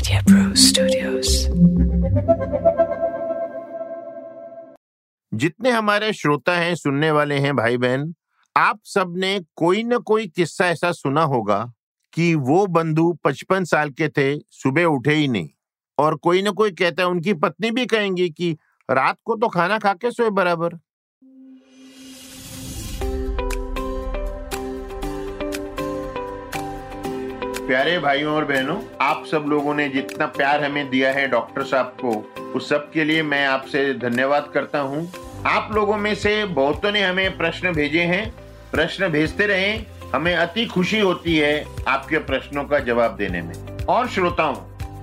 Media Pro Studios. जितने हमारे श्रोता हैं, सुनने वाले हैं भाई बहन आप सबने कोई न कोई किस्सा ऐसा सुना होगा कि वो बंधु पचपन साल के थे, सुबह उठे ही नहीं और कोई ना कोई कहता है, उनकी पत्नी भी कहेंगी कि रात को तो खाना खा के सोए बराबर प्यारे भाइयों और बहनों, आप सब लोगों ने जितना प्यार हमें दिया है डॉक्टर साहब को, उस सब के लिए मैं आपसे धन्यवाद करता हूँ। आप लोगों में से बहुतों ने हमें प्रश्न भेजे हैं। प्रश्न भेजते रहे, हमें अति खुशी होती है आपके प्रश्नों का जवाब देने में। और श्रोताओं,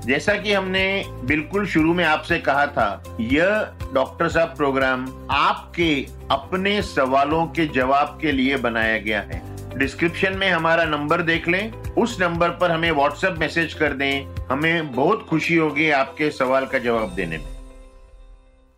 जैसा कि हमने बिल्कुल शुरू में आपसे कहा था, यह डॉक्टर साहब प्रोग्राम आपके अपने सवालों के जवाब के लिए बनाया गया है। डिस्क्रिप्शन में हमारा नंबर देख लें उस नंबर पर हमें व्हाट्सएप मैसेज कर दें। हमें बहुत खुशी होगी आपके सवाल का जवाब देने में।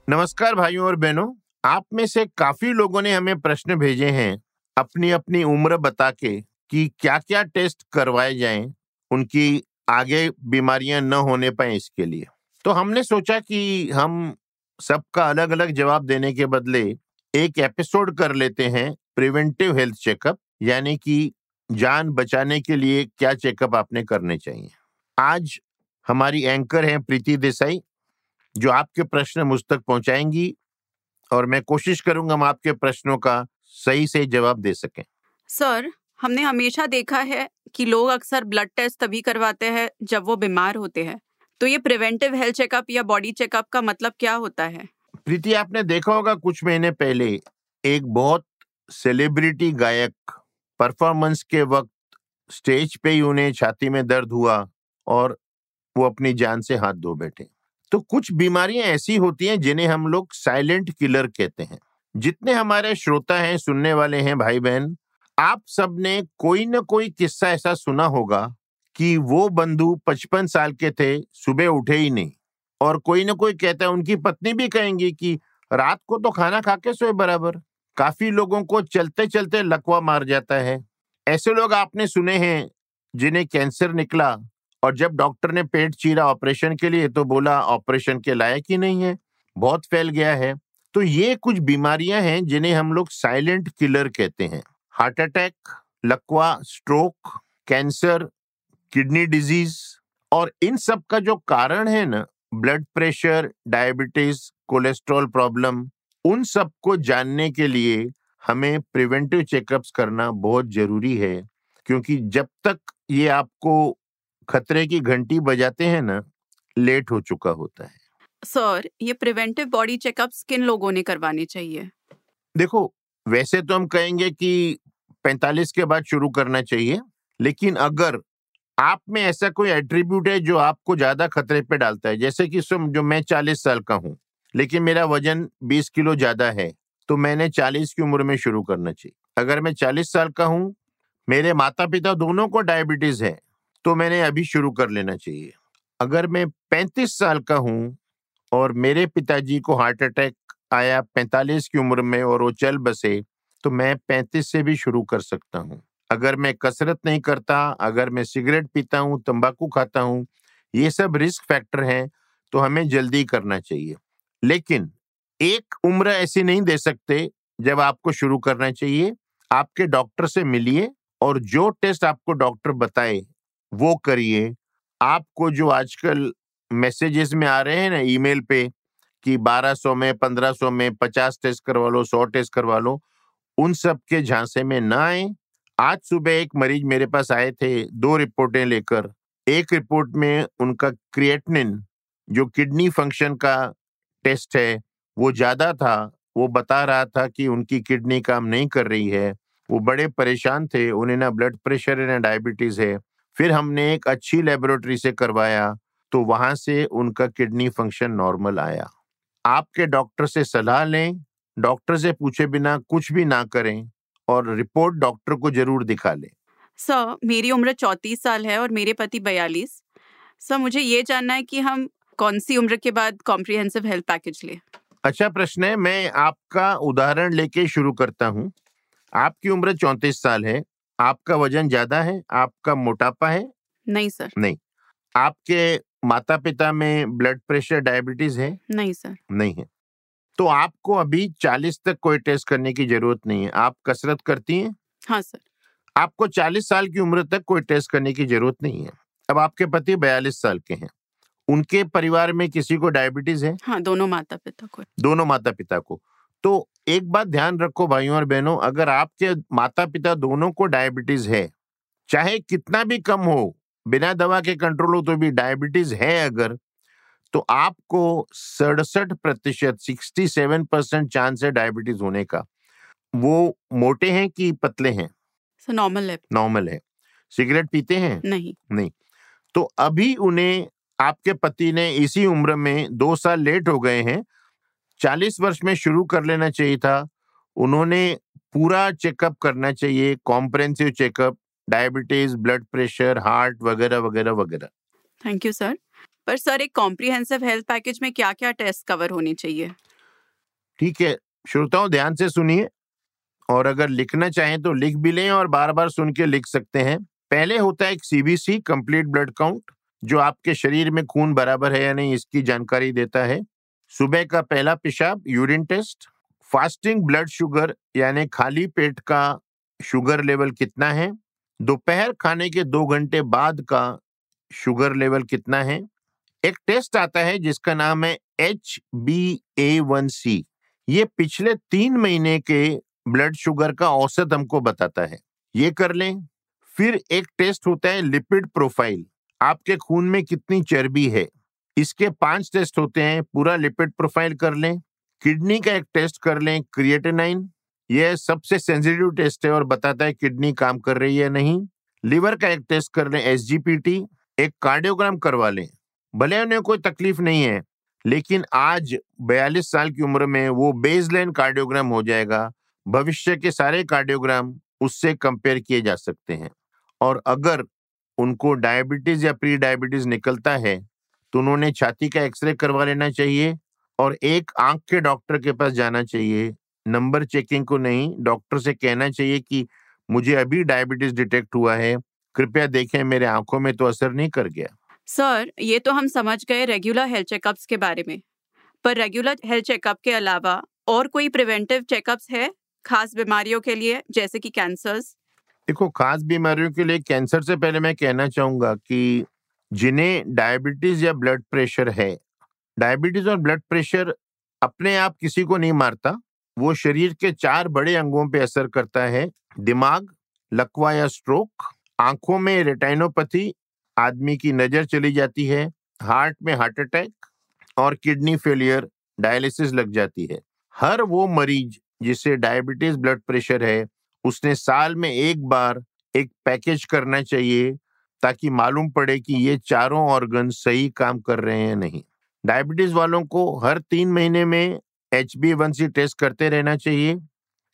नमस्कार भाइयों और बहनों, आप में से काफ़ी लोगों ने हमें प्रश्न भेजे हैं अपनी अपनी उम्र बता के कि क्या क्या टेस्ट करवाए जाएँ, उनकी आगे बीमारियाँ न होने पाए इसके लिए। तो हमने सोचा कि हम सबका अलग अलग जवाब देने के बदले एक एपिसोड कर लेते हैं प्रिवेंटिव हेल्थ चेकअप यानी कि जान बचाने के लिए क्या चेकअप आपने करने चाहिए? आज हमारी एंकर हैं प्रीति देसाई जो आपके प्रश्न मुझ तक पहुंचाएँगी और मैं कोशिश करूँगा हम आपके प्रश्नों का सही से जवाब दे सकें। सर हमने हमेशा देखा है कि लोग अक्सर ब्लड टेस्ट तभी करवाते हैं जब वो बीमार होते हैं। तो ये प्रिवेंटिव हेल्थ चेकअप या बॉडी चेकअप का मतलब क्या होता है? प्रीति आपने देखा होगा कुछ महीने पहले एक बहुत सेलिब्रिटी गायक परफॉर्मेंस के वक्त स्टेज पे ही उन्हें छाती में दर्द हुआ और वो अपनी जान से हाथ धो बैठे। तो कुछ बीमारियाँ ऐसी होती हैं जिन्हें हम लोग साइलेंट किलर कहते हैं। जितने हमारे श्रोता हैं, सुनने वाले हैं भाई बहन आप सबने कोई ना कोई किस्सा ऐसा सुना होगा कि वो बंधु पचपन साल के थे, सुबह उठे ही नहीं। और कोई ना कोई कहता है, उनकी पत्नी भी कहेंगी कि रात को तो खाना खा के सोए बराबर। काफ़ी लोगों को चलते चलते लकवा मार जाता है। ऐसे लोग आपने सुने हैं जिन्हें कैंसर निकला और जब डॉक्टर ने पेट चीरा ऑपरेशन के लिए तो बोला, ऑपरेशन के लायक ही नहीं है, बहुत फैल गया है। तो ये कुछ बीमारियाँ हैं जिन्हें हम लोग साइलेंट किलर कहते हैं। हार्ट अटैक, लकवा, स्ट्रोक, कैंसर, किडनी डिज़ीज़ और इन सब का जो कारण है ना, blood pressure, diabetes, cholesterol problem उन सबको जानने के लिए हमें प्रिवेंटिव चेकअप्स करना बहुत ज़रूरी है क्योंकि जब तक ये आपको खतरे की घंटी बजाते हैं ना लेट हो चुका होता है। सर ये प्रिवेंटिव बॉडी चेकअप्स किन लोगों ने करवाने चाहिए? देखो वैसे तो हम कहेंगे कि 45 के बाद शुरू करना चाहिए लेकिन अगर आप में ऐसा कोई एट्रीब्यूट है जो आपको ज़्यादा खतरे पे डालता है जैसे कि जो मैं 40 साल का हूँ लेकिन मेरा वज़न 20 किलो ज़्यादा है तो मैंने 40 की उम्र में शुरू करना चाहिए। अगर मैं 40 साल का हूँ, मेरे माता पिता दोनों को डायबिटीज़ है तो मैंने अभी शुरू कर लेना चाहिए। अगर मैं 35 साल का हूँ और मेरे पिताजी को हार्ट अटैक आया 45 की उम्र में और वो चल बसे तो मैं 35 से भी शुरू कर सकता हूँ। अगर मैं कसरत नहीं करता, अगर मैं सिगरेट पीता हूँ, तंबाकू खाता हूँ, ये सब रिस्क फैक्टर हैं तो हमें जल्दी करना चाहिए। लेकिन एक उम्र ऐसी नहीं दे सकते जब आपको शुरू करना चाहिए। आपके डॉक्टर से मिलिए और जो टेस्ट आपको डॉक्टर बताए, वो करिए। आपको जो आजकल मैसेजेस में आ रहे हैं ना, ईमेल पे कि 1200 में 1500 में 50 टेस्ट करवा लो 100 टेस्ट करवा लो, उन सब के झांसे में ना आए। आज सुबह एक मरीज़ मेरे पास आए थे, दो रिपोर्टें लेकर। एक रिपोर्ट में उनका क्रिएटनिन, जो किडनी फ़ंक्शन का टेस्ट है, वो ज़्यादा था, वो बता रहा था कि उनकी किडनी काम नहीं कर रही है, वो बड़े परेशान थे, उन्हें ना ब्लड प्रेशर है, ना डायबिटीज़ है। फिर हमने एक अच्छी लेबोरेटरी से करवाया तो वहाँ से उनका किडनी फ़ंक्शन नॉर्मल आया। आपके डॉक्टर से सलाह लें, डॉक्टर से पूछे बिना कुछ भी ना करें और रिपोर्ट डॉक्टर को ज़रूर दिखा लें। सर, मेरी उम्र चौंतीस साल है और मेरे पति बयालीस। सर, मुझे ये जानना है कि हम कौन सी उम्र के बाद कॉम्प्रिहेंसिव हेल्थ पैकेज ले? अच्छा प्रश्न है मैं आपका उदाहरण लेके शुरू करता हूँ। आपकी उम्र चौंतीस साल है आपका वज़न ज़्यादा है आपका मोटापा है? नहीं सर। नहीं। आपके माता पिता में ब्लड प्रेशर डायबिटीज़ है? नहीं सर। नहीं है। तो आपको अभी 40 तक कोई टेस्ट करने की ज़रूरत नहीं है। आप कसरत करती हैं? हाँ सर। आपको 40 साल की उम्र तक कोई टेस्ट करने की ज़रूरत नहीं है। अब आपके पति 42 साल के हैं। उनके परिवार में किसी को डायबिटीज़ है? हाँ दोनों माता पिता को दोनों माता पिता को। तो एक बात ध्यान रखो भाइयों और बहनों अगर आपके माता पिता दोनों को डायबिटीज़ है चाहे कितना भी कम हो बिना दवा के कंट्रोल हो तो भी डायबिटीज़ है अगर तो आपको सड़सठ प्रतिशत सिक्सटी सेवन परसेंट चांस है डायबिटीज़ होने का। वो मोटे हैं कि पतले हैं? नॉर्मल है। नॉर्मल है। सिगरेट पीते हैं? नहीं। नहीं। तो अभी उन्हें आपके पति ने इसी उम्र में दो साल लेट हो गए हैं। चालीस वर्ष में शुरू कर लेना चाहिए था। उन्होंने पूरा चेकअप करना चाहिए comprehensive checkup diabetes blood pressure heart वगैरह वगैरह वगैरह। थैंक यू सर पर सर एक कॉम्प्रिहेंसिव हेल्थ पैकेज में क्या क्या टेस्ट कवर होने चाहिए? ठीक है श्रोताओं ध्यान से सुनिए। और अगर लिखना चाहें तो लिख भी लें और बार बार सुन के लिख सकते हैं। पहले होता है एक सीबीसी कंप्लीट ब्लड काउंट जो आपके शरीर में खून बराबर है या नहीं, इसकी जानकारी देता है। सुबह का पहला पेशाब urine test fasting blood sugar यानी खाली पेट का शुगर लेवल कितना है? दोपहर खाने के दो घंटे बाद का शुगर लेवल कितना है? एक टेस्ट आता है जिसका नाम है H B A one C ये पिछले तीन महीने के ब्लड शुगर का औसत हमको बताता है। ये कर लें। फिर एक टेस्ट होता है लिपिड प्रोफ़ाइल आपके खून में कितनी चर्बी है? इसके पाँच टेस्ट होते हैं, पूरा लिपिड प्रोफ़ाइल कर लें किडनी का एक टेस्ट कर लें क्रिएटिनाइन यह सबसे सेंसिटिव टेस्ट है और बताता है किडनी काम कर रही है नहीं। लिवर का एक टेस्ट कर लें एसजीपीटी एक कार्डियोग्राम करवा लें। भले उन्हें कोई तकलीफ़ नहीं है, लेकिन आज 42 साल की उम्र में वो बेसलाइन कार्डियोग्राम हो जाएगा। भविष्य के सारे कार्डियोग्राम उससे कंपेयर किए जा सकते हैं। और अगर उनको डायबिटीज़ या प्री डायबिटीज़ निकलता है तो उन्होंने छाती का एक्सरे करवा लेना चाहिए और एक आँख के डॉक्टर के पास जाना चाहिए। नंबर चेकिंग को नहीं डॉक्टर से कहना चाहिए कि मुझे अभी डायबिटीज़ डिटेक्ट हुआ है, कृपया देखें मेरे आँखों में तो असर नहीं कर गया। सर ये तो हम समझ गए रेगुलर हेल्थ चेकअप्स के बारे में। पर रेगुलर हेल्थ चेकअप के अलावा और कोई प्रिवेंटिव चेकअप्स है खास बीमारियों के लिए, जैसे कि कैंसर्स देखो, खास बीमारियों के लिए कैंसर से पहले मैं कहना चाहूँगा कि जिन्हें डायबिटीज़ या ब्लड प्रेशर है डायबिटीज़ और ब्लड प्रेशर अपने आप किसी को नहीं मारता। वो शरीर के चार बड़े अंगों पे असर करता है, दिमाग, लकवा या स्ट्रोक आँखों में रेटाइनोपैथी आदमी की नज़र चली जाती है हार्ट में हार्ट अटैक और किडनी फेलियर डायलिसिस लग जाती है। हर वो मरीज़ जिसे डायबिटीज़ ब्लड प्रेशर है उसने साल में एक बार एक पैकेज करना चाहिए, ताकि मालूम पड़े कि ये चारों ऑर्गन सही काम कर रहे हैं नहीं। डायबिटीज़ वालों को हर तीन महीने में एच बी टेस्ट करते रहना चाहिए।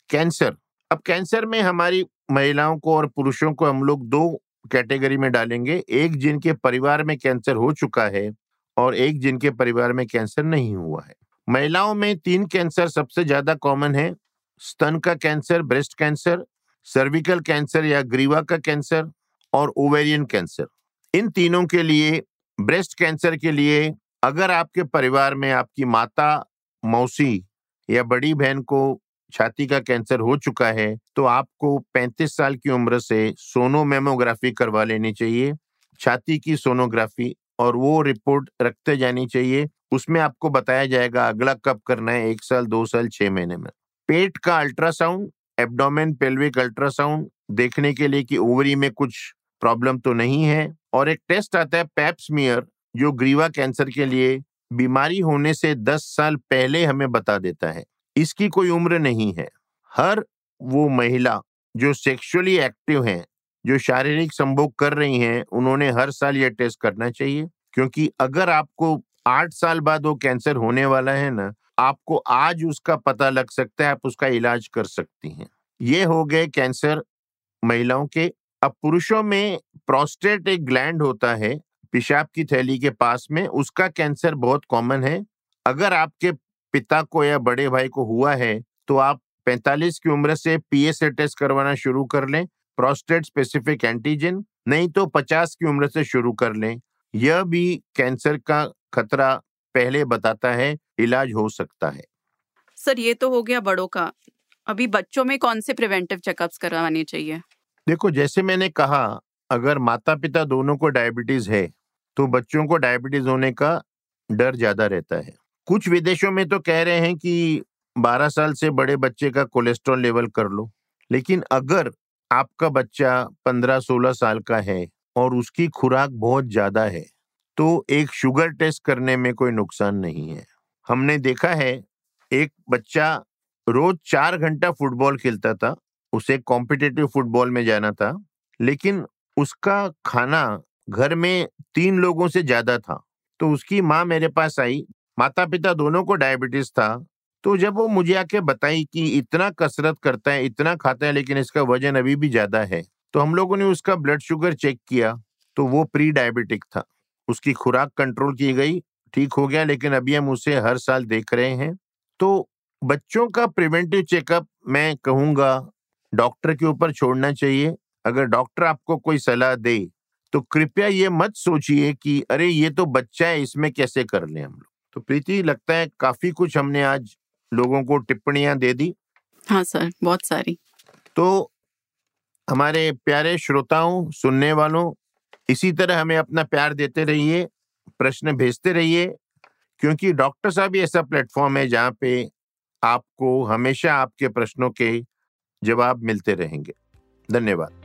कैंसर, अब कैंसर में हमारी महिलाओं को और पुरुषों को हम लोग दो कैटेगरी में डालेंगे, एक जिनके परिवार में कैंसर हो चुका है और एक जिनके परिवार में कैंसर नहीं हुआ है। महिलाओं में तीन कैंसर सबसे ज़्यादा कॉमन है स्तन का cancer, breast cancer cervical cancer या ग्रीवा का कैंसर और ओवेरियन कैंसर इन तीनों के लिए ब्रेस्ट कैंसर के लिए अगर आपके परिवार में आपकी माता, मौसी या बड़ी बहन को छाती का कैंसर हो चुका है तो आपको 35 साल की उम्र से सोनोमेमोग्राफी करवा लेनी चाहिए। छाती की सोनोग्राफी और वो रिपोर्ट रखते जानी चाहिए। उसमें आपको बताया जाएगा अगला कब करना है, एक साल, दो साल, छह महीने में। पेट का अल्ट्रासाउंड, एब्डोमेन पेल्विक अल्ट्रासाउंड, देखने के लिए कि ओवरी में कुछ प्रॉब्लम तो नहीं है। और एक टेस्ट आता है पैप्समियर जो ग्रीवा कैंसर के लिए बीमारी होने से 10 साल पहले हमें बता देता है। इसकी कोई उम्र नहीं है। हर वो महिला जो सेक्सुअली एक्टिव हैं, जो शारीरिक संभोग कर रही हैं, उन्होंने हर साल ये टेस्ट करना चाहिए। क्योंकि अगर आपको आठ साल बाद वो कैंसर होने वाला है ना आपको आज उसका पता लग सकता है, आप उसका इलाज कर सकती हैं। ये हो गए कैंसर महिलाओं के। अब पुरुषों में प्रोस्टेट एक ग्लैंड होता है, पेशाब की थैली के पास में, उसका कैंसर बहुत कॉमन है। अगर आपके पिता को या बड़े भाई को हुआ है तो आप 45 की उम्र से पीएसए टेस्ट करवाना शुरू कर लें, प्रोस्टेट स्पेसिफिक एंटीजन, नहीं तो 50 की उम्र से शुरू कर लें। यह भी कैंसर का खतरा पहले बताता है इलाज हो सकता है। सर ये तो हो गया बड़ों का। अभी बच्चों में कौन से प्रिवेंटिव चेकअप्स करवाने चाहिए? देखो जैसे मैंने कहा अगर माता पिता दोनों को डायबिटीज़ है तो बच्चों को डायबिटीज़ होने का डर ज़्यादा रहता है। कुछ विदेशों में तो कह रहे हैं कि 12 साल से बड़े बच्चे का कोलेस्ट्रॉल लेवल कर लो लेकिन अगर आपका बच्चा 15-16 साल का है और उसकी खुराक बहुत ज़्यादा है तो एक शुगर टेस्ट करने में कोई नुकसान नहीं है। हमने देखा है, एक बच्चा रोज चार घंटा फुटबॉल खेलता था, उसे कॉम्पिटेटिव फुटबॉल में जाना था, लेकिन उसका खाना घर में तीन लोगों से ज़्यादा था। तो उसकी माँ मेरे पास आई माता पिता दोनों को डायबिटीज़ था तो जब वो मुझे आके बताई कि इतना कसरत करता है, इतना खाता है, लेकिन इसका वज़न अभी भी ज़्यादा है तो हम लोगों ने उसका ब्लड शुगर चेक किया तो वो प्री डायबिटिक था। उसकी खुराक कंट्रोल की गई ठीक हो गया लेकिन अभी हम उसे हर साल देख रहे हैं। तो बच्चों का प्रिवेंटिव चेकअप मैं कहूँगा डॉक्टर के ऊपर छोड़ना चाहिए। अगर डॉक्टर आपको कोई सलाह दे तो कृपया ये मत सोचिए कि अरे ये तो बच्चा है इसमें कैसे कर ले हम लोग? तो प्रीति लगता है काफ़ी कुछ हमने आज लोगों को टिप्पणियाँ दे दी। हाँ सर बहुत सारी। तो हमारे प्यारे श्रोताओं सुनने वालों इसी तरह हमें अपना प्यार देते रहिए, प्रश्न भेजते रहिए, क्योंकि डॉक्टर साहब ये ऐसा प्लेटफॉर्म है जहाँ पे आपको हमेशा आपके प्रश्नों के जवाब मिलते रहेंगे। धन्यवाद।